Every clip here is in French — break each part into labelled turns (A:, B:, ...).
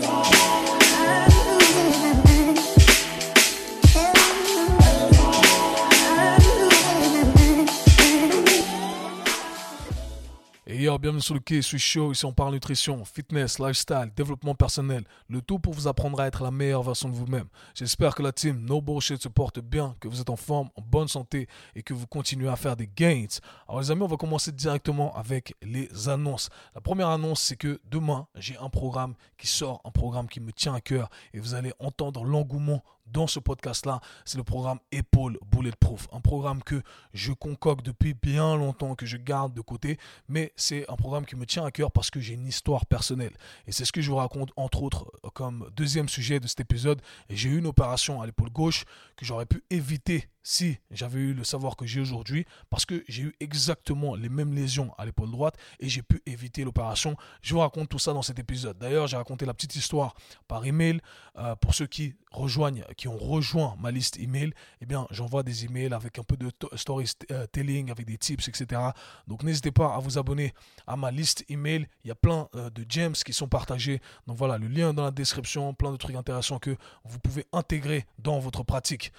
A: today. Bienvenue sur le quai, suis Show. Ici, on parle nutrition, fitness, lifestyle, développement personnel. Le tout pour vous apprendre à être la meilleure version de vous-même. J'espère que la team No Bullshit se porte bien, que vous êtes en forme, en bonne santé et que vous continuez à faire des gains. Alors, les amis, on va commencer directement avec les annonces. La première annonce, c'est que demain, j'ai un programme qui sort, un programme qui me tient à cœur et vous allez entendre l'engouement dans ce podcast-là, c'est le programme Épaule Bulletproof. Un programme que je concocte depuis bien longtemps, que je garde de côté, mais c'est un programme qui me tient à cœur parce que j'ai une histoire personnelle. Et c'est ce que je vous raconte, entre autres, comme deuxième sujet de cet épisode. J'ai eu une opération à l'épaule gauche que j'aurais pu éviter si j'avais eu le savoir que j'ai aujourd'hui, parce que j'ai eu exactement les mêmes lésions à l'épaule droite et j'ai pu éviter l'opération. Je vous raconte tout ça dans cet épisode. D'ailleurs, j'ai raconté la petite histoire par email euh, pour ceux qui rejoignent, qui ont rejoint ma liste email. Eh bien, j'envoie des emails avec un peu de storytelling, avec des tips, etc. Donc, n'hésitez pas à vous abonner à ma liste email. Il y a plein euh, de gems qui sont partagés. Donc voilà, le lien dans la description, plein de trucs intéressants que vous pouvez intégrer dans votre pratique.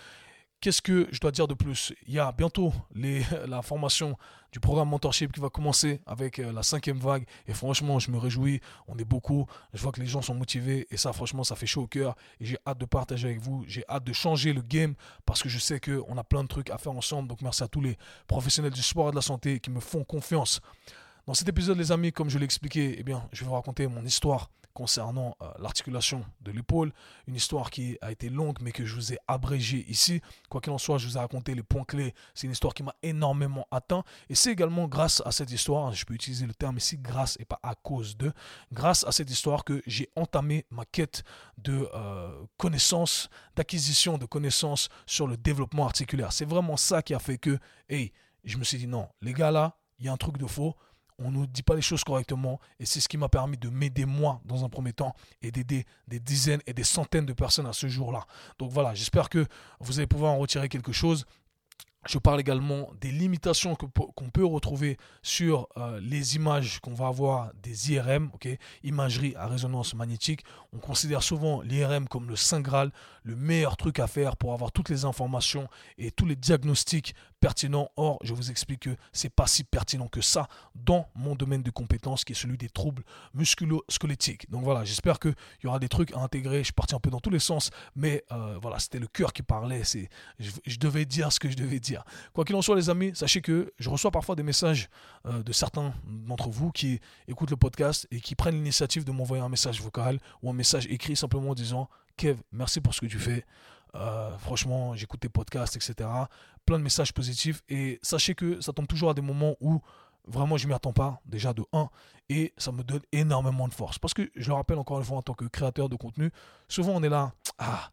A: Qu'est-ce que je dois dire de plus? Il y a bientôt la formation du programme Mentorship qui va commencer avec euh, la cinquième vague. Et franchement, je me réjouis. On est beaucoup. Je vois que les gens sont motivés. Et ça, franchement, ça fait chaud au cœur. Et j'ai hâte de partager avec vous. J'ai hâte de changer le game parce que je sais qu'on a plein de trucs à faire ensemble. Donc merci à tous les professionnels du sport et de la santé qui me font confiance. Dans cet épisode, les amis, comme je l'ai expliqué, eh bien, je vais vous raconter mon histoire concernant euh, l'articulation de l'épaule. Une histoire qui a été longue, mais que je vous ai abrégée ici. Quoi qu'il en soit, je vous ai raconté les points clés. C'est une histoire qui m'a énormément atteint. Et c'est également grâce à cette histoire, je peux utiliser le terme ici, grâce et pas à cause de, grâce à cette histoire que j'ai entamé ma quête de euh, connaissances, d'acquisition de connaissances sur le développement articulaire. C'est vraiment ça qui a fait que, hey, je me suis dit non, les gars là, il y a un truc de faux on ne dit pas les choses correctement. Et c'est ce qui m'a permis de m'aider moi dans un premier temps et d'aider des dizaines et des centaines de personnes à ce jour-là. Donc voilà, j'espère que vous allez pouvoir en retirer quelque chose. Je parle également des limitations qu'on peut retrouver sur euh, les images qu'on va avoir des IRM, imagerie à résonance magnétique. On considère souvent l'IRM comme le saint graal, le meilleur truc à faire pour avoir toutes les informations et tous les diagnostics pertinents. Or, je vous explique que c'est pas si pertinent que ça dans mon domaine de compétence qui est celui des troubles musculo-squelettiques. Donc voilà, j'espère qu'il y aura des trucs à intégrer. Je suis parti un peu dans tous les sens, mais euh, voilà, c'était le cœur qui parlait. Je devais dire ce que je devais dire. Quoi qu'il en soit, les amis, sachez que je reçois parfois des messages euh, de certains d'entre vous qui écoutent le podcast et qui prennent l'initiative de m'envoyer un message vocal ou un message écrit simplement en disant Kev, merci pour ce que tu fais. Euh, franchement, j'écoute tes podcasts, etc. Plein de messages positifs. Et sachez que ça tombe toujours à des moments où vraiment je m'y attends pas, déjà de 1, et ça me donne énormément de force. Parce que je le rappelle encore une fois en tant que créateur de contenu, souvent on est là, ah,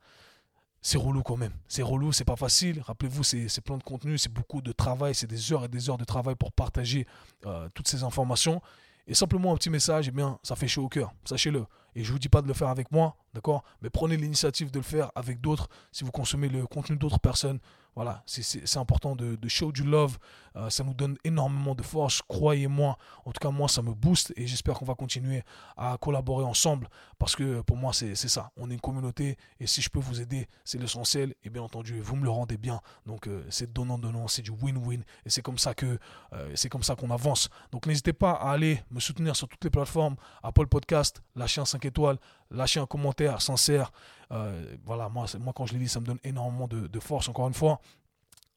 A: c'est relou quand même. C'est relou, c'est pas facile. Rappelez-vous, c'est plein de contenu, c'est beaucoup de travail, c'est des heures et des heures de travail pour partager euh, toutes ces informations. Et simplement un petit message, eh bien, ça fait chaud au cœur. Sachez-le. Et je vous dis pas de le faire avec moi, d'accord? Mais prenez l'initiative de le faire avec d'autres. Si vous consommez le contenu d'autres personnes, voilà, c'est important de, show du love. Euh, ça nous donne énormément de force, croyez-moi. En tout cas, moi, ça me booste et j'espère qu'on va continuer à collaborer ensemble parce que pour moi, c'est ça. On est une communauté et si je peux vous aider, c'est l'essentiel. Et bien entendu, vous me le rendez bien. Donc, euh, c'est donnant-donnant, c'est du win-win et c'est comme ça que euh, c'est comme ça qu'on avance. Donc, n'hésitez pas à aller me soutenir sur toutes les plateformes Apple Podcast, lâcher un 5 étoiles, lâcher un commentaire sincère. Euh, voilà, moi, moi, quand je l'ai dit, ça me donne énormément de force, encore une fois.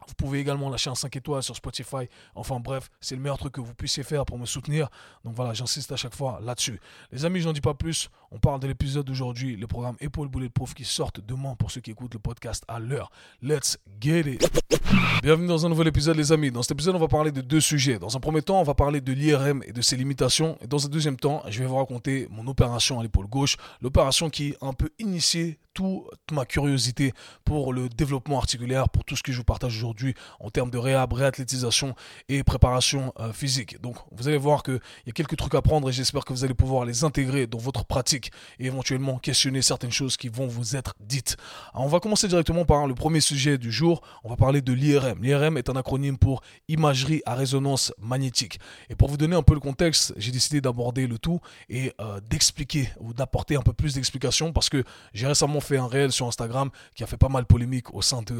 A: Vous pouvez également lâcher un 5 étoiles sur Spotify. Enfin bref, c'est le meilleur truc que vous puissiez faire pour me soutenir. Donc voilà, j'insiste à chaque fois là-dessus. Les amis, je n'en dis pas plus. On parle de l'épisode d'aujourd'hui, le programme Épaule Bulletproof qui sortent demain pour ceux qui écoutent le podcast à l'heure. Let's get it. Bienvenue dans un nouvel épisode les amis. Dans cet épisode, on va parler de deux sujets. Dans un premier temps, on va parler de l'IRM et de ses limitations. Et dans un deuxième temps, je vais vous raconter mon opération à l'épaule gauche. L'opération qui a un peu initié toute ma curiosité pour le développement articulaire, pour tout ce que je vous partage aujourd'hui en termes de réhab, réathlétisation et préparation euh, physique. Donc vous allez voir qu'il y a quelques trucs à prendre et j'espère que vous allez pouvoir les intégrer dans votre pratique et éventuellement questionner certaines choses qui vont vous être dites. on va commencer directement par le premier sujet du jour. On va parler de l'IRM. L'IRM est un acronyme pour imagerie à résonance magnétique. Et pour vous donner un peu le contexte, j'ai décidé d'aborder le tout et euh, d'expliquer ou d'apporter un peu plus d'explications parce que j'ai récemment fait un réel sur Instagram qui a fait pas mal polémique au sein de,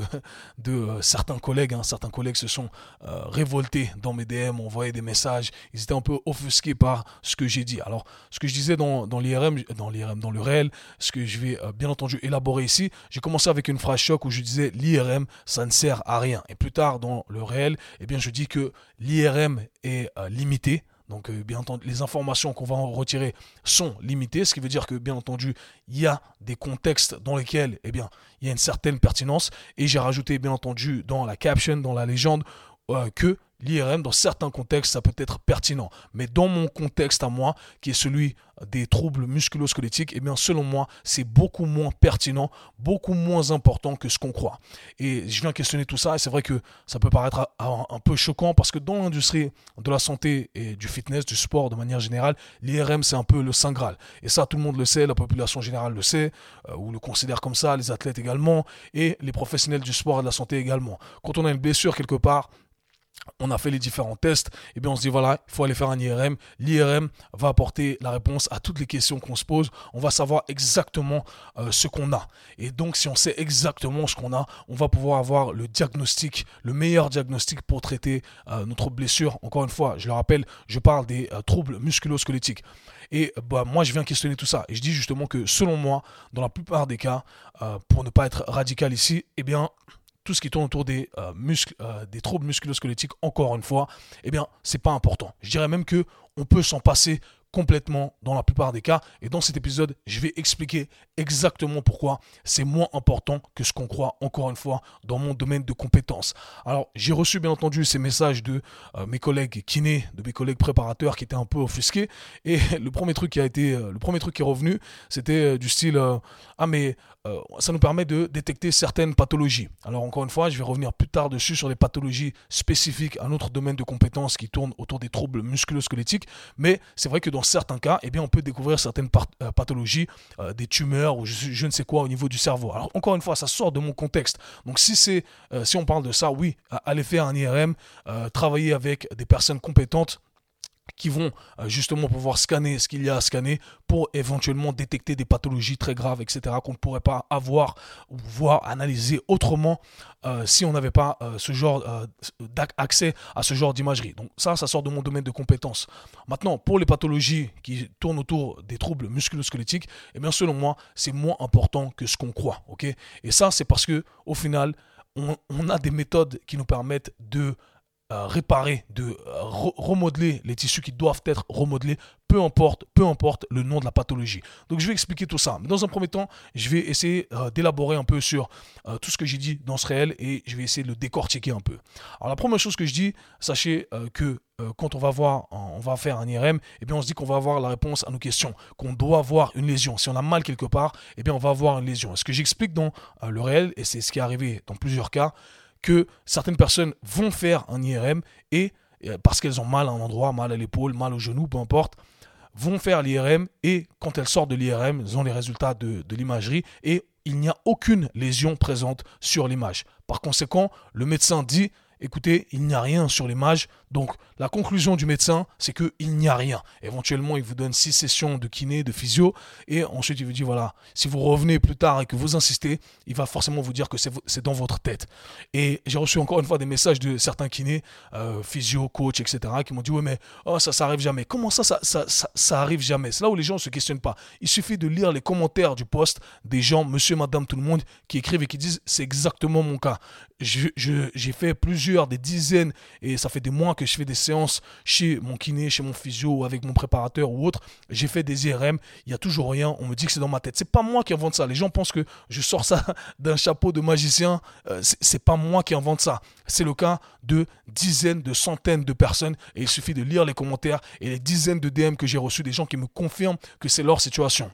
A: de euh, certains collègues. Hein. Certains collègues se sont euh, révoltés dans mes DM, envoyé des messages. Ils étaient un peu offusqués par ce que j'ai dit. Alors, ce que je disais dans, l'IRM, dans l'IRM, dans le réel, ce que je vais bien entendu élaborer ici, j'ai commencé avec une phrase choc où je disais l'IRM, ça ne sert à rien. Et plus tard dans le réel, eh bien, je dis que l'IRM est limité donc, euh, bien entendu, les informations qu'on va en retirer sont limitées, ce qui veut dire que, bien entendu, il y a des contextes dans lesquels, eh bien, il y a une certaine pertinence. Et j'ai rajouté, bien entendu, dans la caption, dans la légende, euh, que l'IRM, dans certains contextes, ça peut être pertinent. Mais dans mon contexte à moi, qui est celui des troubles musculo-squelettiques, eh bien, selon moi, c'est beaucoup moins pertinent, beaucoup moins important que ce qu'on croit. Et je viens questionner tout ça, et c'est vrai que ça peut paraître un, peu choquant, parce que dans l'industrie de la santé et du fitness, du sport de manière générale, l'IRM, c'est un peu le Saint Graal. Et ça, tout le monde le sait, la population générale le sait, euh, ou le considère comme ça, les athlètes également, et les professionnels du sport et de la santé également. Quand on a une blessure quelque part, on a fait les différents tests, et bien on se dit voilà, il faut aller faire un IRM. L'IRM va apporter la réponse à toutes les questions qu'on se pose. On va savoir exactement euh, ce qu'on a. Et donc si on sait exactement ce qu'on a, on va pouvoir avoir le diagnostic, le meilleur diagnostic pour traiter euh, notre blessure. Encore une fois, je le rappelle, je parle des euh, troubles musculo-squelettiques. Et bah, moi, je viens questionner tout ça. Et je dis justement que selon moi, dans la plupart des cas, pour ne pas être radical ici, eh bien, tout ce qui tourne autour des euh, muscles, euh, des troubles musculo-squelettiques, encore une fois, eh bien, c'est pas important. Je dirais même que on peut s'en passer complètement dans la plupart des cas. Et dans cet épisode, je vais expliquer exactement pourquoi c'est moins important que ce qu'on croit, encore une fois, dans mon domaine de compétences. Alors, j'ai reçu bien entendu ces messages de euh, mes collègues kinés, de mes collègues préparateurs qui étaient un peu offusqués. Et le premier truc qui a été, le premier truc qui est revenu, c'était du style Ah, mais ça nous permet de détecter certaines pathologies. Alors, encore une fois, je vais revenir plus tard dessus sur les pathologies spécifiques à notre domaine de compétences qui tournent autour des troubles musculo-squelettiques. Mais c'est vrai que dans certains cas, eh on peut découvrir certaines euh, pathologies, euh, des tumeurs ou je, ne sais quoi au niveau du cerveau. Alors encore une fois, ça sort de mon contexte. Donc si c'est, euh, si on parle de ça, oui, allez faire un IRM, travailler avec des personnes compétentes qui vont euh, justement pouvoir scanner ce qu'il y a à scanner pour éventuellement détecter des pathologies très graves, etc., qu'on ne pourrait pas avoir ou voir analyser autrement euh, si on n'avait pas euh, ce genre d'accès à ce genre d'imagerie. Donc ça, ça sort de mon domaine de compétences. Maintenant, pour les pathologies qui tournent autour des troubles musculo-squelettiques, eh bien selon moi, c'est moins important que ce qu'on croit, Et ça, c'est parce que au final, on a des méthodes qui nous permettent de euh, réparer, de euh, remodeler les tissus qui doivent être remodelés, peu importe, peu importe le nom de la pathologie. Donc je vais expliquer tout ça. Mais dans un premier temps, je vais essayer euh, d'élaborer un peu sur tout ce que j'ai dit dans ce réel et je vais essayer de le décortiquer un peu. Alors la première chose que je dis, sachez que quand on va voir, on va faire un IRM, eh bien on se dit qu'on va avoir la réponse à nos questions, qu'on doit avoir une lésion. Si on a mal quelque part, eh bien on va avoir une lésion. Ce que j'explique dans le réel, et c'est ce qui est arrivé dans plusieurs cas, que certaines personnes vont faire un IRM et euh, parce qu'elles ont mal à un endroit, mal à l'épaule, mal au genou, peu importe, vont faire l'IRM et quand elles sortent de l'IRM, elles ont les résultats de, de l'imagerie et il n'y a aucune lésion présente sur l'image. Par conséquent, le médecin dit écoutez, il n'y a rien sur l'image. Donc la conclusion du médecin, c'est qu'il n'y a rien. Éventuellement, il vous donne six sessions de kiné, de physio, et ensuite il vous dit, voilà, si vous revenez plus tard et que vous insistez, il va forcément vous dire que c'est dans votre tête. Et j'ai reçu encore une fois des messages de certains kinés, euh, physio, coach, etc., qui m'ont dit, oui, mais oh, ça, ça arrive jamais. Comment ça, ça, arrive jamais? C'est là où les gens ne se questionnent pas. Il suffit de lire les commentaires du post des gens, monsieur, madame, tout le monde, qui écrivent et qui disent, c'est exactement mon cas. J'ai fait plusieurs des dizaines, et ça fait des mois que je fais des séances chez mon kiné, chez mon physio, avec mon préparateur ou autre. J'ai fait des IRM, il y a toujours rien. On me dit que c'est dans ma tête. C'est pas moi qui invente ça. Les gens pensent que je sors ça d'un chapeau de magicien. Euh, c'est pas moi qui invente ça. C'est le cas de dizaines, de centaines de personnes. Et il suffit de lire les commentaires et les dizaines de DM que j'ai reçus des gens qui me confirment que c'est leur situation.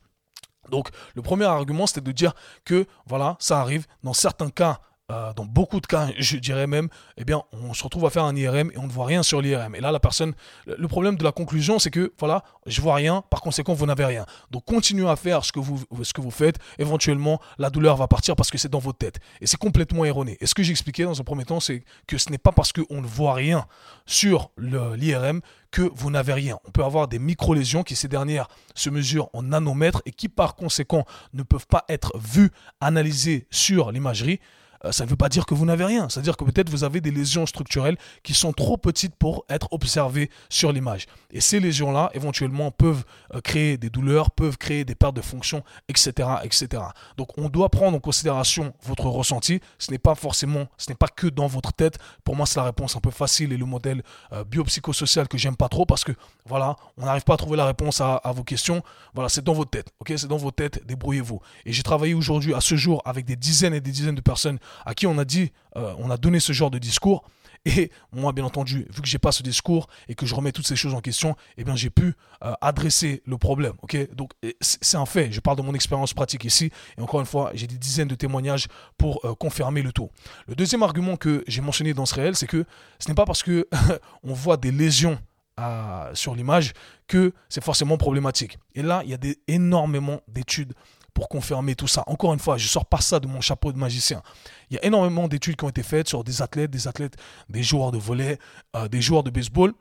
A: Donc, le premier argument, c'était de dire que, voilà, ça arrive. Dans certains cas, euh, dans beaucoup de cas, je dirais même, eh bien, on se retrouve à faire un IRM et on ne voit rien sur l'IRM. Et là, la personne, le problème de la conclusion, c'est que, voilà, je vois rien, par conséquent, vous n'avez rien. Donc, continuez à faire ce que vous, ce que vous faites. Éventuellement, la douleur va partir parce que c'est dans votre tête. Et c'est complètement erroné. Et ce que j'expliquais dans un premier temps, c'est que ce n'est pas parce qu'on ne voit rien sur l'IRM que vous n'avez rien. On peut avoir des micro-lésions qui, ces dernières, se mesurent en nanomètres et qui, par conséquent, ne peuvent pas être vues, analysées sur l'imagerie. Euh, ça ne veut pas dire que vous n'avez rien. C'est-à-dire que peut-être vous avez des lésions structurelles qui sont trop petites pour être observées sur l'image. Et ces lésions-là, éventuellement, peuvent euh, créer des douleurs, peuvent créer des pertes de fonction, etc., etc. Donc, on doit prendre en considération votre ressenti. Ce n'est pas forcément, ce n'est pas que dans votre tête. Pour moi, c'est la réponse un peu facile et le modèle euh, biopsychosocial que j'aime pas trop parce que, voilà, on n'arrive pas à trouver la réponse à, vos questions. Voilà, c'est dans votre tête. Ok, c'est dans votre tête. Débrouillez-vous. Et j'ai travaillé aujourd'hui, à ce jour, avec des dizaines et des dizaines de personnes à qui on a dit, euh, on a donné ce genre de discours. Et moi, bien entendu, vu que j'ai pas ce discours et que je remets toutes ces choses en question, eh bien, j'ai pu euh, adresser le problème. Ok, donc c'est un fait. Je parle de mon expérience pratique ici. Et encore une fois, j'ai des dizaines de témoignages pour euh, confirmer le tout. Le deuxième argument que j'ai mentionné dans ce réel, c'est que ce n'est pas parce que on voit des lésions sur l'image que c'est forcément problématique. Et là, il y a énormément d'études pour confirmer tout ça. Encore une fois, je sors pas ça de mon chapeau de magicien. Il y a énormément d'études qui ont été faites sur des athlètes, des athlètes, des joueurs de volley, euh, des joueurs de baseball.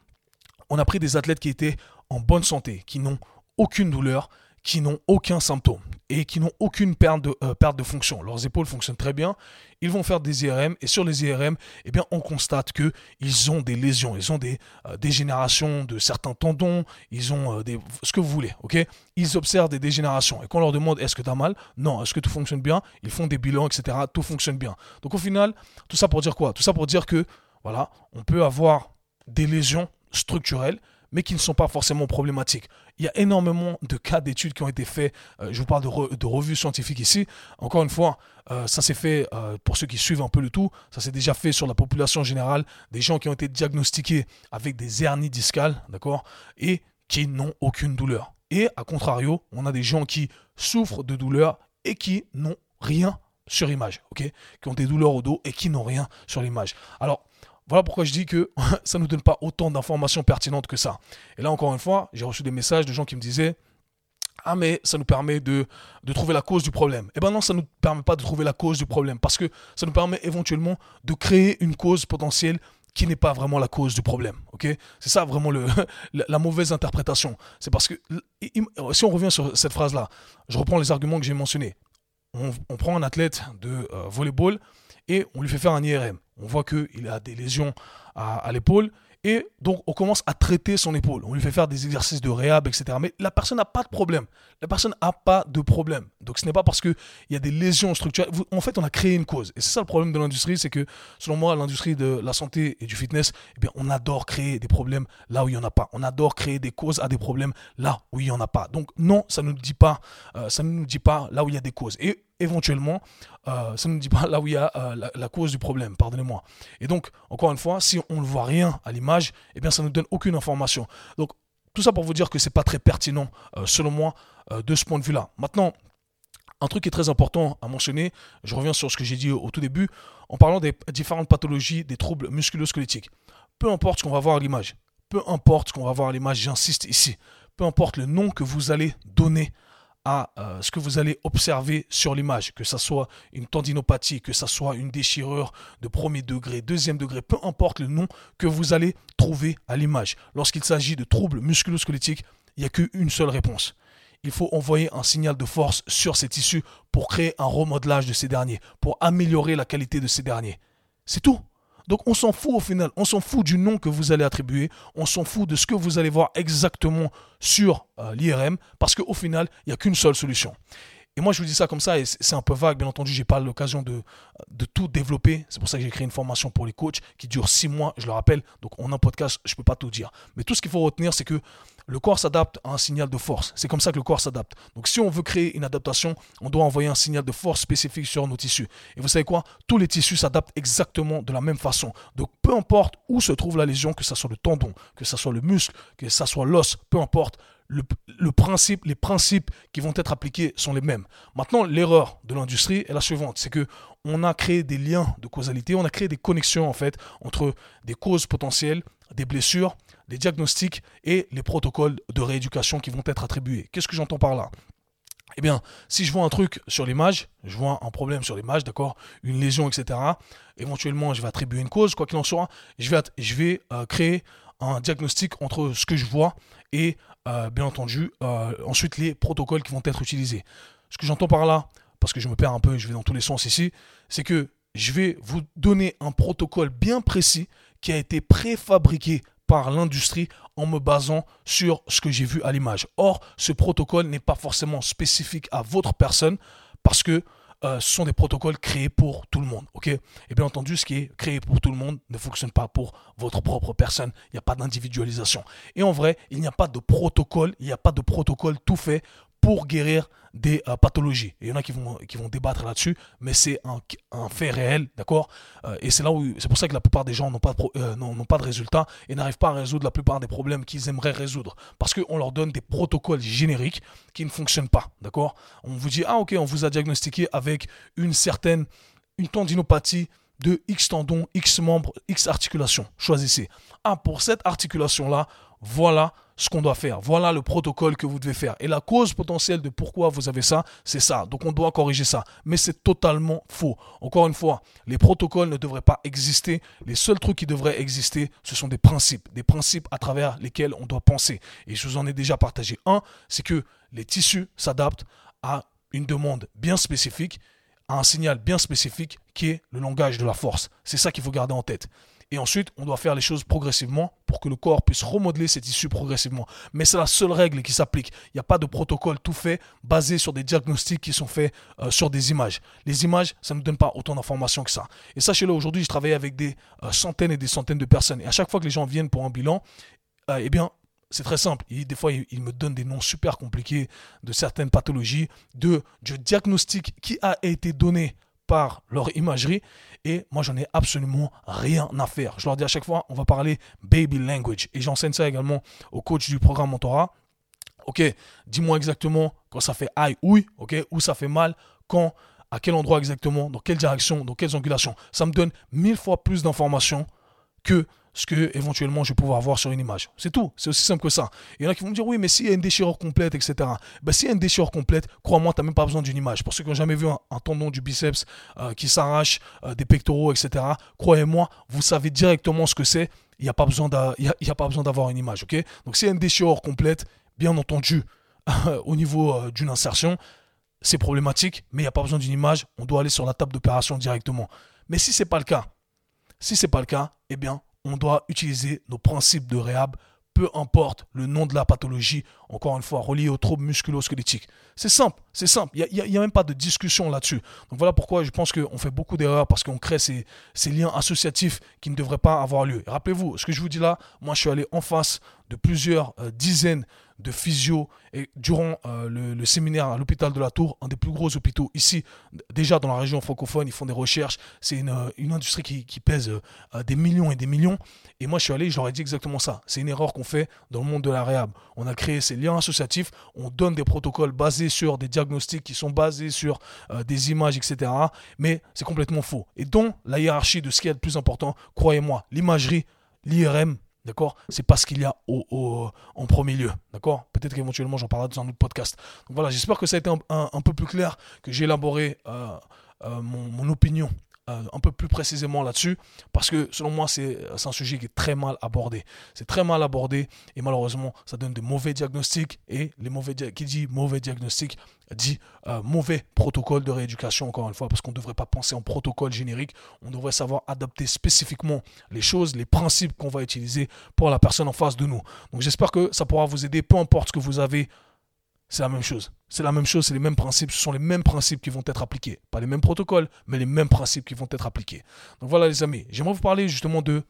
A: On a pris des athlètes qui étaient en bonne santé, qui n'ont aucune douleur, qui n'ont aucun symptôme et qui n'ont aucune perte de, euh, perte de fonction. Leurs épaules fonctionnent très bien. Ils vont faire des IRM et sur les IRM, eh on constate que ils ont des lésions, ils ont des euh, dégénérations de certains tendons, ils ont euh, des ce que vous voulez, Ils observent des dégénérations et quand on leur demande est-ce que tu as mal? Non, est-ce que tout fonctionne bien? Ils font des bilans, etc. Tout fonctionne bien. Donc au final, tout ça pour dire quoi? Tout ça pour dire que voilà, on peut avoir des lésions structurelles mais qui ne sont pas forcément problématiques. Il y a énormément de cas d'études qui ont été faits. Euh, je vous parle de, revues scientifiques ici. Encore une fois, euh, ça s'est fait, euh, pour ceux qui suivent un peu le tout, ça s'est déjà fait sur la population générale, des gens qui ont été diagnostiqués avec des hernies discales, d'accord, et qui n'ont aucune douleur. Et à contrario, on a des gens qui souffrent de douleur et qui n'ont rien sur image, ok, qui ont des douleurs au dos et qui n'ont rien sur l'image. Alors, voilà pourquoi je dis que ça ne nous donne pas autant d'informations pertinentes que ça. Et là, encore une fois, j'ai reçu des messages de gens qui me disaient ah mais ça nous permet de, trouver la cause du problème. Eh bien non, ça ne nous permet pas de trouver la cause du problème parce que ça nous permet éventuellement de créer une cause potentielle qui n'est pas vraiment la cause du problème. C'est ça vraiment la, mauvaise interprétation. C'est parce que si on revient sur cette phrase-là, je reprends les arguments que j'ai mentionnés. On, prend un athlète de euh, volleyball et on lui fait faire un IRM. On voit qu'il a des lésions à, l'épaule. Et donc, on commence à traiter son épaule. On lui fait faire des exercices de réhab, etc. Mais la personne n'a pas de problème. La personne n'a pas de problème. Donc, ce n'est pas parce qu'il y a des lésions structurelles. En fait, on a créé une cause. Et c'est ça le problème de l'industrie, c'est que, selon moi, l'industrie de la santé et du fitness, eh on adore créer des problèmes là où il n'y en a pas. On adore créer des causes à des problèmes là où il n'y en a pas. Donc, non, ça ne nous dit pas, euh, ça ne nous dit pas là où il y a des causes. Et éventuellement, euh, ça ne nous dit pas là où il y a euh, la, cause du problème, pardonnez-moi. Et donc, encore une fois, si on ne voit rien à l'image, eh bien, ça ne nous donne aucune information. Donc, tout ça pour vous dire que ce n'est pas très pertinent, euh, selon moi, de ce point de vue-là. Maintenant, un truc qui est très important à mentionner, je reviens sur ce que j'ai dit au, tout début, en parlant des différentes pathologies, des troubles musculo-squelettiques. Peu importe ce qu'on va voir à l'image, peu importe ce qu'on va voir à l'image, j'insiste ici, peu importe le nom que vous allez donner à euh, ce que vous allez observer sur l'image, que ce soit une tendinopathie, que ce soit une déchirure de premier degré, deuxième degré, peu importe le nom que vous allez trouver à l'image. Lorsqu'il s'agit de troubles musculosquelettiques, il n'y a qu'une seule réponse. Il faut envoyer un signal de force sur ces tissus pour créer un remodelage de ces derniers, pour améliorer la qualité de ces derniers. C'est tout. Donc on s'en fout au final, on s'en fout du nom que vous allez attribuer, on s'en fout de ce que vous allez voir exactement sur euh, l'IRM, parce qu'au final, il n'y a qu'une seule solution. Et moi, je vous dis ça comme ça, et c'est un peu vague, bien entendu, j'ai pas l'occasion de, tout développer. C'est pour ça que j'ai créé une formation pour les coachs qui dure six mois, je le rappelle. Donc, on a un podcast, je peux pas tout dire. Mais tout ce qu'il faut retenir, c'est que le corps s'adapte à un signal de force. C'est comme ça que le corps s'adapte. Donc si on veut créer une adaptation, on doit envoyer un signal de force spécifique sur nos tissus. Et vous savez quoi? Tous les tissus s'adaptent exactement de la même façon. Donc peu importe où se trouve la lésion, que ce soit le tendon, que ce soit le muscle, que ce soit l'os, peu importe, le, principe, les principes qui vont être appliqués sont les mêmes. Maintenant, l'erreur de l'industrie est la suivante, c'est que on a créé des liens de causalité, on a créé des connexions en fait entre des causes potentielles, des blessures, des diagnostics et les protocoles de rééducation qui vont être attribués. Qu'est-ce que j'entends par là? Eh bien, si je vois un truc sur l'image, je vois un problème sur l'image, d'accord, une lésion, etc., éventuellement, je vais attribuer une cause, quoi qu'il en soit, je vais, je vais euh, créer un diagnostic entre ce que je vois et, euh, bien entendu, euh, ensuite les protocoles qui vont être utilisés. Ce que j'entends par là, parce que je me perds un peu, je vais dans tous les sens ici, c'est que je vais vous donner un protocole bien précis qui a été préfabriqué par l'industrie en me basant sur ce que j'ai vu à l'image. Or, ce protocole n'est pas forcément spécifique à votre personne parce que euh, sont des protocoles créés pour tout le monde. Et bien entendu, ce qui est créé pour tout le monde ne fonctionne pas pour votre propre personne. Il n'y a pas d'individualisation. Et en vrai, il n'y a pas de protocole, il n'y a pas de protocole tout fait pour guérir des euh, pathologies. Il y en a qui vont, qui vont débattre là-dessus, mais c'est un, fait réel, d'accord? Euh, Et c'est là où c'est pour ça que la plupart des gens n'ont pas, de, euh, pas de résultats et n'arrivent pas à résoudre la plupart des problèmes qu'ils aimeraient résoudre. Parce qu'on leur donne des protocoles génériques qui ne fonctionnent pas, d'accord? On vous dit, ah ok, on vous a diagnostiqué avec une certaine, une tendinopathie de X tendons, X membres, X articulations. Choisissez. Ah, pour cette articulation-là, voilà ce qu'on doit faire. Voilà le protocole que vous devez faire. Et la cause potentielle de pourquoi vous avez ça, c'est ça. Donc on doit corriger ça. Mais c'est totalement faux. Encore une fois, les protocoles ne devraient pas exister. Les seuls trucs qui devraient exister, ce sont des principes. Des principes à travers lesquels on doit penser. Et je vous en ai déjà partagé un, c'est que les tissus s'adaptent à une demande bien spécifique, à un signal bien spécifique qui est le langage de la force. C'est ça qu'il faut garder en tête. Et ensuite, on doit faire les choses progressivement pour que le corps puisse remodeler ses tissus progressivement. Mais c'est la seule règle qui s'applique. Il n'y a pas de protocole tout fait basé sur des diagnostics qui sont faits euh, sur des images. Les images, ça ne nous donne pas autant d'informations que ça. Et sachez-le, aujourd'hui, je travaille avec des euh, centaines et des centaines de personnes. Et à chaque fois que les gens viennent pour un bilan, euh, eh bien, c'est très simple. des fois, ils, me donnent des noms super compliqués de certaines pathologies, de, de diagnostic qui a été donné leur imagerie et moi j'en ai absolument rien à faire. Je leur dis à chaque fois, on va parler baby language et j'enseigne ça également au coach du programme Mentora. Ok, dis-moi exactement quand ça fait aïe, ouille, ok, où ça fait mal, quand, à quel endroit exactement, dans quelle direction, dans quelles angulations. Ça me donne mille fois plus d'informations que ce que éventuellement je vais pouvoir voir sur une image. C'est tout, c'est aussi simple que ça. Il y en a qui vont me dire oui, mais s'il y a une déchirure complète, etc. Ben, s'il y a une déchirure complète, crois-moi, tu n'as même pas besoin d'une image. Pour ceux qui n'ont jamais vu un, tendon du biceps euh, qui s'arrache, euh, des pectoraux, etc., croyez-moi, vous savez directement ce que c'est. Il n'y a pas besoin d'avoir une image. ok? Donc s'il y a une déchirure complète, bien entendu, au niveau euh, d'une insertion, c'est problématique, mais il n'y a pas besoin d'une image. On doit aller sur la table d'opération directement. Mais si ce n'est pas le cas, si ce n'est pas le cas, eh bien, on doit utiliser nos principes de réhab, peu importe le nom de la pathologie, encore une fois, relié aux troubles musculo-squelettiques. C'est simple, c'est simple. Il n'y a, même pas de discussion là-dessus. Donc voilà pourquoi je pense qu'on fait beaucoup d'erreurs parce qu'on crée ces, liens associatifs qui ne devraient pas avoir lieu. Rappelez-vous, ce que je vous dis là, moi je suis allé en face de plusieurs euh, dizaines de physio et durant euh, le, séminaire à l'hôpital de la Tour, un des plus gros hôpitaux ici, déjà dans la région francophone, ils font des recherches. C'est une, euh, industrie qui, pèse des millions et des millions. Et moi, je suis allé, je leur ai dit exactement ça. C'est une erreur qu'on fait dans le monde de la réhab. On a créé ces liens associatifs, on donne des protocoles basés sur des diagnostics qui sont basés sur des images, etc. Mais c'est complètement faux. Et dans la hiérarchie de ce qui est le plus important, croyez-moi, l'imagerie, l'IRM, D'accord? C'est pas ce qu'il y a au, en premier lieu. D'accord? Peut-être qu'éventuellement j'en parlerai dans un autre podcast. Donc voilà, j'espère que ça a été un, peu plus clair, que j'ai élaboré euh, euh, mon, mon, opinion euh, un peu plus précisément là-dessus, parce que selon moi, c'est un sujet qui est très mal abordé. C'est très mal abordé et malheureusement, ça donne de mauvais diagnostics et les mauvais qui dit mauvais diagnostic dit euh, mauvais protocole de rééducation, encore une fois, parce qu'on ne devrait pas penser en protocole générique, on devrait savoir adapter spécifiquement les choses, les principes qu'on va utiliser pour la personne en face de nous. Donc j'espère que ça pourra vous aider, peu importe ce que vous avez c'est la même chose. C'est la même chose, c'est les mêmes principes, ce sont les mêmes principes qui vont être appliqués. Pas les mêmes protocoles, mais les mêmes principes qui vont être appliqués. Donc voilà les amis, j'aimerais vous parler justement de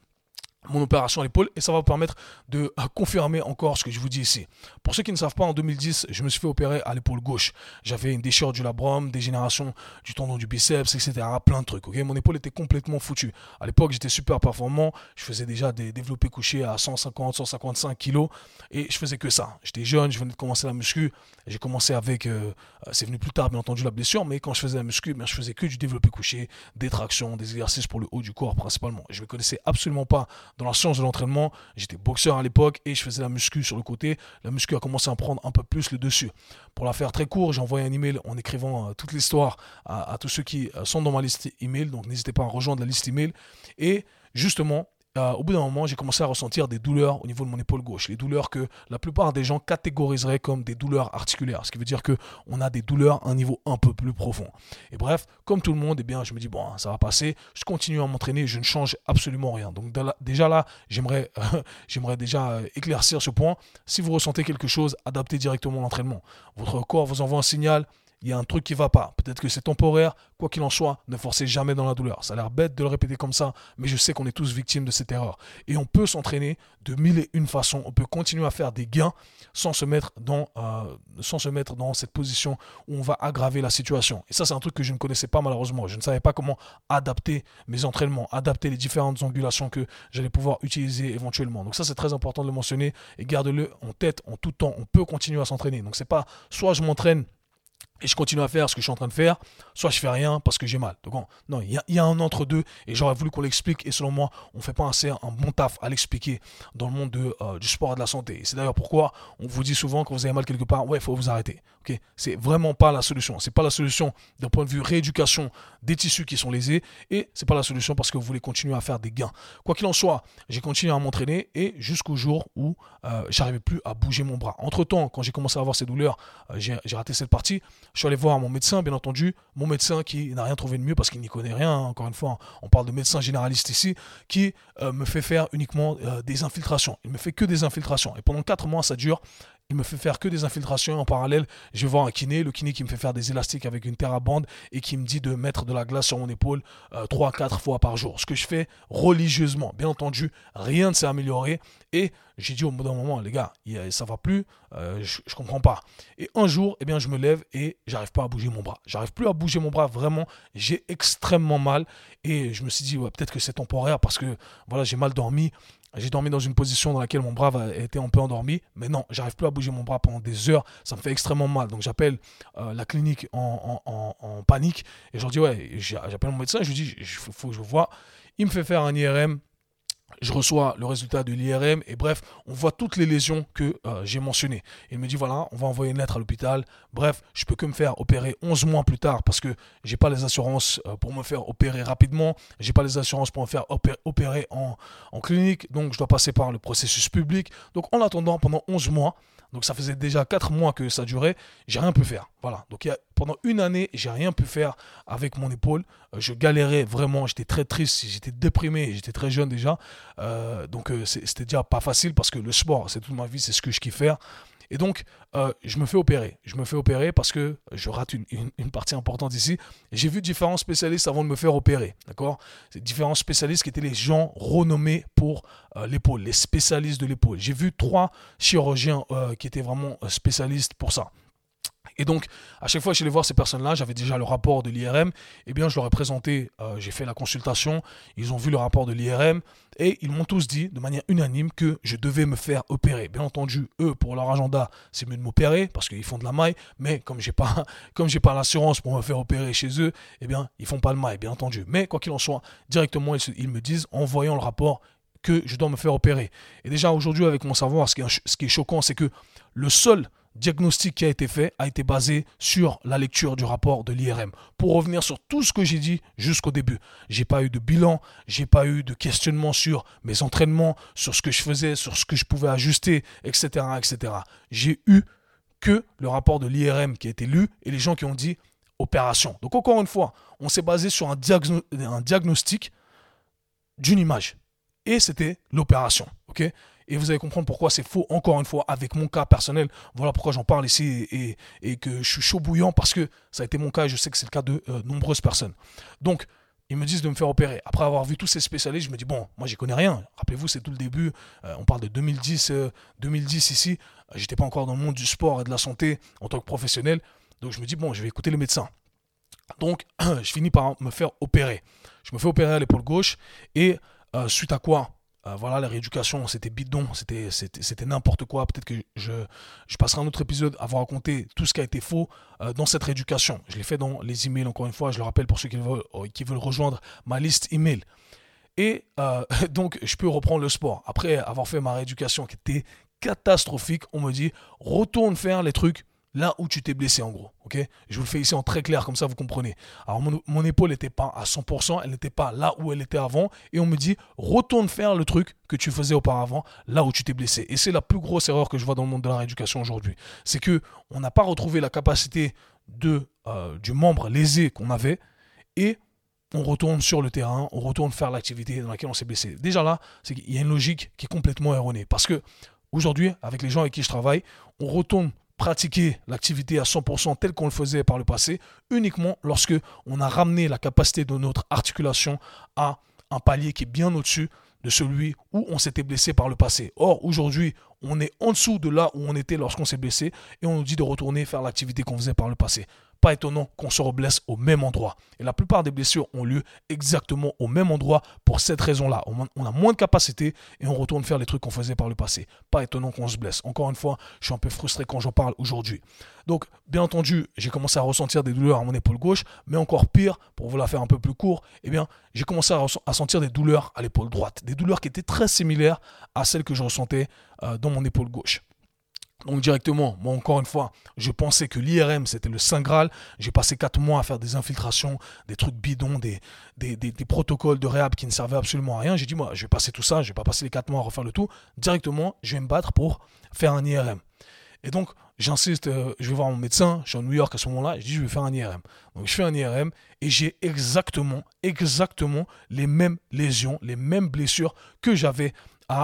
A: mon opération à l'épaule et ça va vous permettre de euh, confirmer encore ce que je vous dis ici. Pour ceux qui ne savent pas, en 2010, je me suis fait opérer à l'épaule gauche. J'avais une déchirure du labrum, dégénération du tendon du biceps, etc. Plein de trucs. Mon épaule était complètement foutue. À l'époque, j'étais super performant. Je faisais déjà des développés couchés à 150, 155 kilos et je faisais que ça. J'étais jeune, je venais de commencer la muscu. J'ai commencé avec, euh, euh, c'est venu plus tard, bien entendu, la blessure, mais quand je faisais la muscu, bien, je faisais que du développé couché, des tractions, des exercices pour le haut du corps principalement. Je ne me connaissais absolument pas dans la science de l'entraînement. J'étais boxeur à l'époque et je faisais la muscu sur le côté. La muscu a commencé à prendre un peu plus le dessus. Pour la faire très court, j'ai envoyé un email en écrivant euh, toute l'histoire à, à, tous ceux qui euh, sont dans ma liste email. Donc n'hésitez pas à rejoindre la liste email. Et justement, euh, au bout d'un moment, j'ai commencé à ressentir des douleurs au niveau de mon épaule gauche. Les douleurs que la plupart des gens catégoriseraient comme des douleurs articulaires. Ce qui veut dire qu'on a des douleurs à un niveau un peu plus profond. Et bref, comme tout le monde, eh bien, je me dis, bon, ça va passer. Je continue à m'entraîner. Je ne change absolument rien. Donc déjà là, j'aimerais j'aimerais déjà euh, éclaircir ce point. Si vous ressentez quelque chose, adaptez directement l'entraînement. Votre corps vous envoie un signal il y a un truc qui va pas. Peut-être que c'est temporaire. Quoi qu'il en soit, ne forcez jamais dans la douleur. Ça a l'air bête de le répéter comme ça, mais je sais qu'on est tous victimes de cette erreur. Et on peut s'entraîner de mille et une façons. On peut continuer à faire des gains sans se mettre dans, euh, sans se mettre dans cette position où on va aggraver la situation. Et ça, c'est un truc que je ne connaissais pas malheureusement. Je ne savais pas comment adapter mes entraînements, adapter les différentes angulations que j'allais pouvoir utiliser éventuellement. Donc ça, c'est très important de le mentionner et garde-le en tête en tout temps. On peut continuer à s'entraîner. Donc c'est pas soit je m'entraîne et je continue à faire ce que je suis en train de faire, soit je fais rien parce que j'ai mal. Donc, non, il y, a un entre-deux et j'aurais voulu qu'on l'explique. Et selon moi, on ne fait pas assez un bon taf à l'expliquer dans le monde de, euh, du sport et de la santé. C'est d'ailleurs pourquoi on vous dit souvent quand vous avez mal quelque part, ouais, il faut vous arrêter. Ok, c'est vraiment pas la solution. C'est pas la solution d'un point de vue rééducation des tissus qui sont lésés et c'est pas la solution parce que vous voulez continuer à faire des gains. Quoi qu'il en soit, j'ai continué à m'entraîner et jusqu'au jour où euh, j'arrivais plus à bouger mon bras. Entre temps, quand j'ai commencé à avoir ces douleurs, euh, j'ai raté cette partie. Je suis allé voir mon médecin, bien entendu, mon médecin qui n'a rien trouvé de mieux parce qu'il n'y connaît rien. Encore une fois, on parle de médecin généraliste ici, qui euh, me fait faire uniquement des infiltrations. Il me fait que des infiltrations et pendant 4 mois, ça dure. Il me fait faire que des infiltrations. En parallèle, je vais voir un kiné, le kiné qui me fait faire des élastiques avec une bande et qui me dit de mettre de la glace sur mon épaule euh, 3 à 4 fois par jour. Ce que je fais religieusement. Bien entendu, rien ne s'est amélioré. Et j'ai dit au bout d'un moment, les gars, ça va plus, euh, je, comprends pas. Et un jour, eh bien, je me lève et j'arrive pas à bouger mon bras. J'arrive plus à bouger mon bras, vraiment. J'ai extrêmement mal. Et je me suis dit, peut-être que c'est temporaire parce que voilà, j'ai mal dormi. J'ai dormi dans une position dans laquelle mon bras était un peu endormi, mais non, j'arrive plus à bouger mon bras pendant des heures, ça me fait extrêmement mal. Donc j'appelle euh, la clinique en, panique et je leur dis ouais, j'appelle mon médecin, je lui dis il faut que je vois. Il me fait faire un IRM je reçois le résultat de l'IRM et bref, on voit toutes les lésions que euh, j'ai mentionnées. Il me dit voilà, on va envoyer une lettre à l'hôpital. Bref, je peux que me faire opérer 11 mois plus tard parce que j'ai pas les assurances euh, pour me faire opérer rapidement, j'ai pas les assurances pour me faire opérer en, en clinique, donc je dois passer par le processus public. Donc en attendant pendant 11 mois, donc ça faisait déjà 4 mois que ça durait, j'ai rien pu faire. Voilà. Donc pendant une année, j'ai rien pu faire avec mon épaule. Euh, je galérais vraiment, j'étais très triste, j'étais déprimé, j'étais très jeune déjà. Euh, donc euh, c'était déjà pas facile parce que le sport, c'est toute ma vie, c'est ce que je kiffe faire. Et donc, euh, je me fais opérer. Je me fais opérer parce que je rate une, partie importante ici. J'ai vu différents spécialistes avant de me faire opérer. D'accord? Différents spécialistes qui étaient les gens renommés pour euh, l'épaule, les spécialistes de l'épaule. J'ai vu trois chirurgiens euh, qui étaient vraiment spécialistes pour ça. Et donc, à chaque fois que je vais voir ces personnes-là, j'avais déjà le rapport de l'IRM, eh bien, je leur ai présenté, euh, j'ai fait la consultation, ils ont vu le rapport de l'IRM, et ils m'ont tous dit, de manière unanime, que je devais me faire opérer. Bien entendu, eux, pour leur agenda, c'est mieux de m'opérer, parce qu'ils font de la maille, mais comme j'ai pas, pas l'assurance pour me faire opérer chez eux, eh bien, ils font pas le maille, bien entendu. Mais, quoi qu'il en soit, directement, ils, me disent, en voyant le rapport, que je dois me faire opérer. Et déjà, aujourd'hui, avec mon savoir, ce qui est choquant, c'est que le seul diagnostic qui a été fait a été basé sur la lecture du rapport de l'IRM. Pour revenir sur tout ce que j'ai dit jusqu'au début, j'ai pas eu de bilan, j'ai pas eu de questionnement sur mes entraînements, sur ce que je faisais, sur ce que je pouvais ajuster, etc., etc. J'ai eu que le rapport de l'IRM qui a été lu et les gens qui ont dit opération. Donc encore une fois, on s'est basé sur un, diagnostic d'une image et c'était l'opération. ok? Et vous allez comprendre pourquoi c'est faux, encore une fois, avec mon cas personnel. Voilà pourquoi j'en parle ici et, que je suis chaud bouillant parce que ça a été mon cas et je sais que c'est le cas de euh, nombreuses personnes. Donc, ils me disent de me faire opérer. Après avoir vu tous ces spécialistes, je me dis, bon, moi, j'y connais rien. Rappelez-vous, c'est tout le début. Euh, on parle de 2010, 2010 euh, ici. J'étais pas encore dans le monde du sport et de la santé en tant que professionnel. Donc, je me dis, bon, je vais écouter les médecins. Donc, je finis par me faire opérer. Je me fais opérer à l'épaule gauche. Et suite à quoi euh, voilà, la rééducation, c'était bidon, c'était, c'était, n'importe quoi. Peut-être que je, je passerai un autre épisode à vous raconter tout ce qui a été faux euh, dans cette rééducation. Je l'ai fait dans les emails, encore une fois, je le rappelle pour ceux qui veulent, euh, qui veulent rejoindre ma liste email. Et donc, je peux reprendre le sport. Après avoir fait ma rééducation qui était catastrophique, on me dit retourne faire les trucs là où tu t'es blessé en gros. ok? Je vous le fais ici en très clair, comme ça vous comprenez. Alors mon, épaule n'était pas à 100%, elle n'était pas là où elle était avant, et on me dit retourne faire le truc que tu faisais auparavant, là où tu t'es blessé. Et c'est la plus grosse erreur que je vois dans le monde de la rééducation aujourd'hui. C'est que on n'a pas retrouvé la capacité de, euh, du membre lésé qu'on avait, et on retourne sur le terrain, on retourne faire l'activité dans laquelle on s'est blessé. Déjà là, c'est qu'il y a une logique qui est complètement erronée. Parce que aujourd'hui, avec les gens avec qui je travaille, on retourne pratiquer l'activité à 100% telle qu'on le faisait par le passé uniquement lorsque on a ramené la capacité de notre articulation à un palier qui est bien au-dessus de celui où on s'était blessé par le passé. Or, aujourd'hui, on est en dessous de là où on était lorsqu'on s'est blessé et on nous dit de retourner faire l'activité qu'on faisait par le passé pas étonnant qu'on se reblesse au même endroit. Et la plupart des blessures ont lieu exactement au même endroit pour cette raison-là. On a moins de capacité et on retourne faire les trucs qu'on faisait par le passé. Pas étonnant qu'on se blesse. Encore une fois, je suis un peu frustré quand j'en parle aujourd'hui. Donc, bien entendu, j'ai commencé à ressentir des douleurs à mon épaule gauche, mais encore pire, pour vous la faire un peu plus court, eh bien, j'ai commencé à, sentir des douleurs à l'épaule droite. Des douleurs qui étaient très similaires à celles que je ressentais euh, dans mon épaule gauche. Donc directement, moi encore une fois, je pensais que l'IRM c'était le Saint Graal. J'ai passé 4 mois à faire des infiltrations, des trucs bidons, des, des, protocoles de réhab qui ne servaient absolument à rien. J'ai dit, moi, je vais passer tout ça, je vais pas passer les 4 mois à refaire le tout. Directement, je vais me battre pour faire un IRM. Et donc, j'insiste, euh, je vais voir mon médecin, je suis à New York à ce moment-là, je dis, je vais faire un IRM. Donc, je fais un IRM et j'ai exactement, exactement les mêmes lésions, les mêmes blessures que j'avais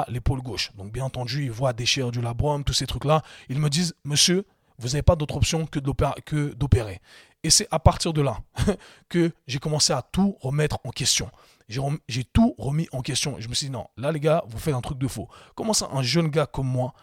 A: l'épaule gauche. Donc bien entendu, ils voient déchirer du labrum, tous ces trucs-là. Ils me disent, monsieur, vous n'avez pas d'autre option que d'opérer. Et c'est à partir de là que j'ai commencé à tout remettre en question. J'ai tout remis en question. Je me suis dit, non, là les gars, vous faites un truc de faux. Comment ça, un jeune gars comme moi,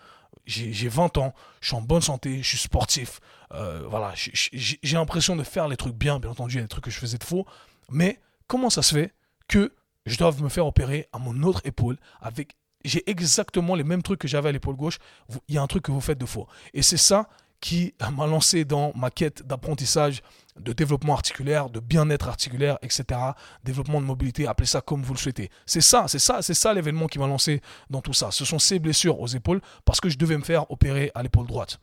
A: j'ai 20 ans, je suis en bonne santé, je suis sportif, euh, voilà, j'ai l'impression de faire les trucs bien, bien entendu, il trucs que je faisais de faux, mais comment ça se fait que je dois me faire opérer à mon autre épaule avec j'ai exactement les mêmes trucs que j'avais à l'épaule gauche. Il y a un truc que vous faites de faux. Et c'est ça qui m'a lancé dans ma quête d'apprentissage, de développement articulaire, de bien-être articulaire, etc. Développement de mobilité, appelez ça comme vous le souhaitez. C'est ça, c'est ça, c'est ça l'événement qui m'a lancé dans tout ça. Ce sont ces blessures aux épaules parce que je devais me faire opérer à l'épaule droite.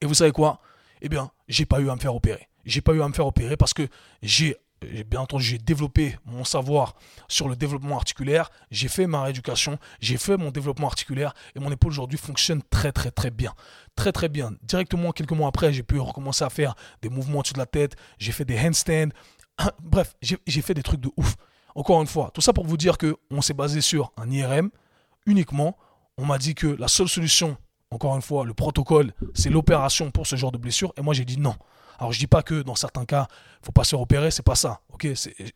A: Et vous savez quoi? Eh bien, j'ai pas eu à me faire opérer. J'ai pas eu à me faire opérer parce que j'ai bien entendu, j'ai développé mon savoir sur le développement articulaire, j'ai fait ma rééducation, j'ai fait mon développement articulaire et mon épaule aujourd'hui fonctionne très très très bien. Très très bien. Directement quelques mois après, j'ai pu recommencer à faire des mouvements au-dessus de la tête, j'ai fait des handstands. Bref, j'ai fait des trucs de ouf. Encore une fois, tout ça pour vous dire que on s'est basé sur un IRM uniquement. On m'a dit que la seule solution, encore une fois, le protocole, c'est l'opération pour ce genre de blessure et moi j'ai dit non. Alors je dis pas que dans certains cas, il faut pas se faire opérer, c'est pas ça.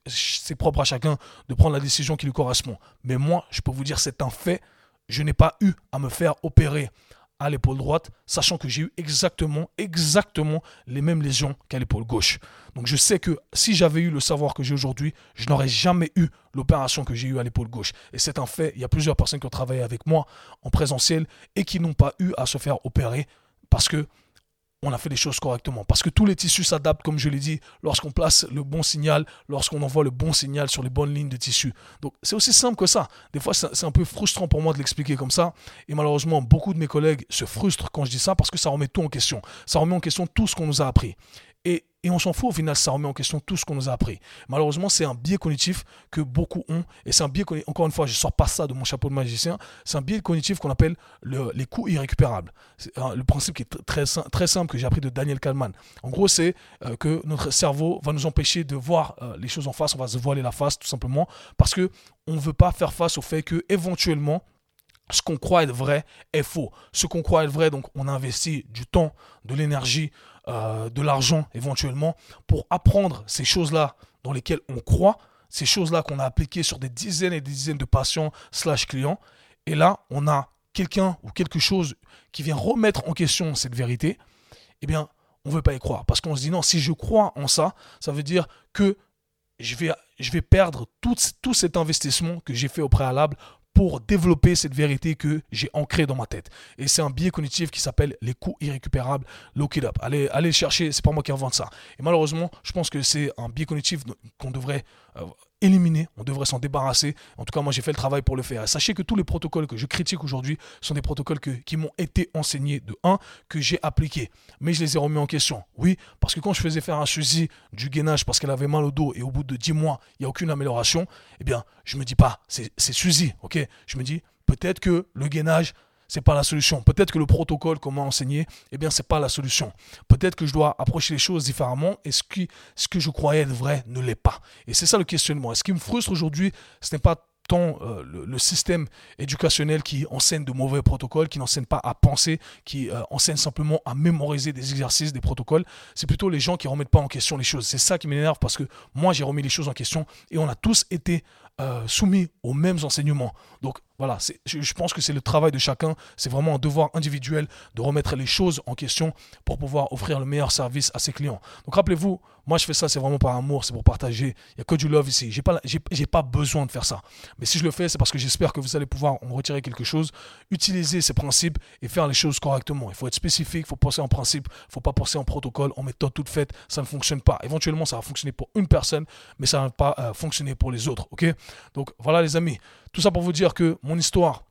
A: C'est propre à chacun de prendre la décision qui lui correspond. Mais moi, je peux vous dire, c'est un fait. Je n'ai pas eu à me faire opérer à l'épaule droite, sachant que j'ai eu exactement, exactement les mêmes lésions qu'à l'épaule gauche. Donc je sais que si j'avais eu le savoir que j'ai aujourd'hui, je n'aurais jamais eu l'opération que j'ai eue à l'épaule gauche. Et c'est un fait, il y a plusieurs personnes qui ont travaillé avec moi en présentiel et qui n'ont pas eu à se faire opérer parce que on a fait les choses correctement. Parce que tous les tissus s'adaptent, comme je l'ai dit, lorsqu'on place le bon signal, lorsqu'on envoie le bon signal sur les bonnes lignes de tissu. Donc c'est aussi simple que ça. Des fois, c'est un peu frustrant pour moi de l'expliquer comme ça. Et malheureusement, beaucoup de mes collègues se frustrent quand je dis ça parce que ça remet tout en question. Ça remet en question tout ce qu'on nous a appris. Et, on s'en fout au final, ça remet en question tout ce qu'on nous a appris. Malheureusement, c'est un biais cognitif que beaucoup ont. Et c'est un biais, encore une fois, je ne sors pas ça de mon chapeau de magicien, c'est un biais cognitif qu'on appelle les coûts irrécupérables. le principe qui est très, très simple que j'ai appris de Daniel Kahneman. En gros, c'est euh, que notre cerveau va nous empêcher de voir euh, les choses en face, on va se voiler la face tout simplement parce que on ne veut pas faire face au fait que éventuellement ce qu'on croit être vrai est faux. Ce qu'on croit être vrai, donc on investit du temps, de l'énergie, euh, de l'argent éventuellement pour apprendre ces choses-là dans lesquelles on croit. ces choses-là qu'on a appliquées sur des dizaines et des dizaines de patients slash clients. Et là, on a quelqu'un ou quelque chose qui vient remettre en question cette vérité. Eh bien, on ne veut pas y croire. Parce qu'on se dit non, si je crois en ça, ça veut dire que je vais, perdre tout cet investissement que j'ai fait au préalable pour développer cette vérité que j'ai ancrée dans ma tête. Et c'est un biais cognitif qui s'appelle les coûts irrécupérables, look it up. Allez, allez le chercher, c'est pas moi qui invente ça. Et malheureusement, je pense que c'est un biais cognitif qu'on devrait euh, éliminer, on devrait s'en débarrasser. En tout cas, moi, j'ai fait le travail pour le faire. sachez que tous les protocoles que je critique aujourd'hui sont des protocoles qui m'ont été enseignés de 1, que j'ai appliqués. Mais je les ai remis en question. Oui, parce que quand je faisais faire un Suzy du gainage parce qu'elle avait mal au dos et au bout de 10 mois, il n'y a aucune amélioration, eh bien, je me dis pas, c'est Suzy, ok? Je me dis, peut-être que le gainage, c'est pas la solution. Peut-être que le protocole qu'on m'a enseigné, eh bien, c'est pas la solution. Peut-être que je dois approcher les choses différemment et ce, qui, ce que je croyais être vrai ne l'est pas. Et c'est ça le questionnement. Et ce qui me frustre aujourd'hui, ce n'est pas tant euh, le, système éducationnel qui enseigne de mauvais protocoles, qui n'enseigne pas à penser, qui euh, enseigne simplement à mémoriser des exercices, des protocoles. C'est plutôt les gens qui ne remettent pas en question les choses. C'est ça qui m'énerve parce que moi, j'ai remis les choses en question et on a tous été euh, soumis aux mêmes enseignements. Donc voilà, je, pense que c'est le travail de chacun, c'est vraiment un devoir individuel de remettre les choses en question pour pouvoir offrir le meilleur service à ses clients. Donc rappelez-vous, moi je fais ça, c'est vraiment par amour, c'est pour partager. Il n'y a que du love ici. J'ai pas, pas besoin de faire ça. Mais si je le fais, c'est parce que j'espère que vous allez pouvoir en retirer quelque chose, utiliser ces principes et faire les choses correctement. Il faut être spécifique, il faut penser en principe, il ne faut pas penser en protocole, en méthode toute faite. Ça ne fonctionne pas. Éventuellement, ça va fonctionner pour une personne, mais ça ne va pas euh, fonctionner pour les autres. Ok? Donc voilà les amis. Tout ça pour vous dire que mon histoire,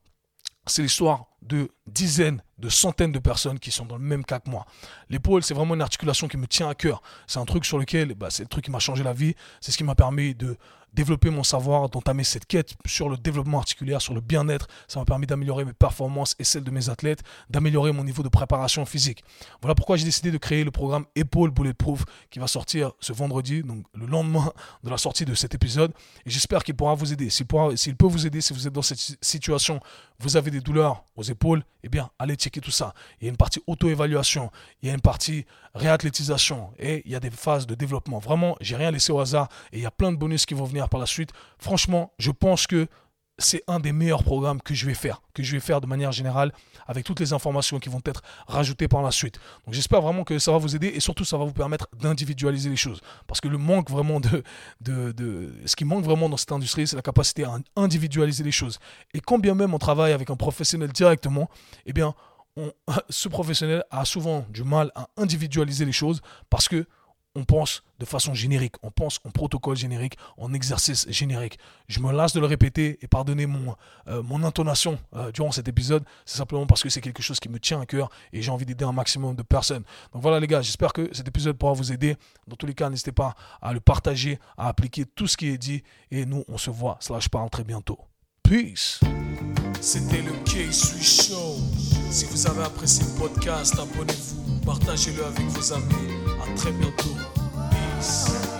A: c'est l'histoire de dizaines, de centaines de personnes qui sont dans le même cas que moi. L'épaule, c'est vraiment une articulation qui me tient à cœur. C'est un truc sur lequel, bah, c'est le truc qui m'a changé la vie. C'est ce qui m'a permis de développer mon savoir, d'entamer cette quête sur le développement articulaire, sur le bien-être. Ça m'a permis d'améliorer mes performances et celles de mes athlètes, d'améliorer mon niveau de préparation physique. Voilà pourquoi j'ai décidé de créer le programme Épaule Bulletproof qui va sortir ce vendredi, donc le lendemain de la sortie de cet épisode. Et j'espère qu'il pourra vous aider. S'il peut vous aider, si vous êtes dans cette situation, vous avez des douleurs aux épaules, eh bien, allez checker tout ça. Il y a une partie auto-évaluation, il y a une partie réathlétisation et il y a des phases de développement. Vraiment, j'ai rien laissé au hasard et il y a plein de bonus qui vont venir par la suite. Franchement, je pense que c'est un des meilleurs programmes que je vais faire, que je vais faire de manière générale, avec toutes les informations qui vont être rajoutées par la suite. Donc j'espère vraiment que ça va vous aider et surtout ça va vous permettre d'individualiser les choses. Parce que le manque vraiment de, ce qui manque vraiment dans cette industrie, c'est la capacité à individualiser les choses. Et quand bien même on travaille avec un professionnel directement, eh bien, ce professionnel a souvent du mal à individualiser les choses parce que on pense de façon générique, on pense en protocole générique, en exercice générique. Je me lasse de le répéter et pardonnez mon, euh, mon intonation euh, durant cet épisode, c'est simplement parce que c'est quelque chose qui me tient à cœur et j'ai envie d'aider un maximum de personnes. Donc voilà les gars, j'espère que cet épisode pourra vous aider. Dans tous les cas, n'hésitez pas à le partager, à appliquer tout ce qui est dit et nous, on se voit, slash parle très bientôt. Peace. C'était le K-Swiss Show. Si vous avez apprécié le podcast, abonnez-vous, partagez-le avec vos amis. é meu tudo. Peace.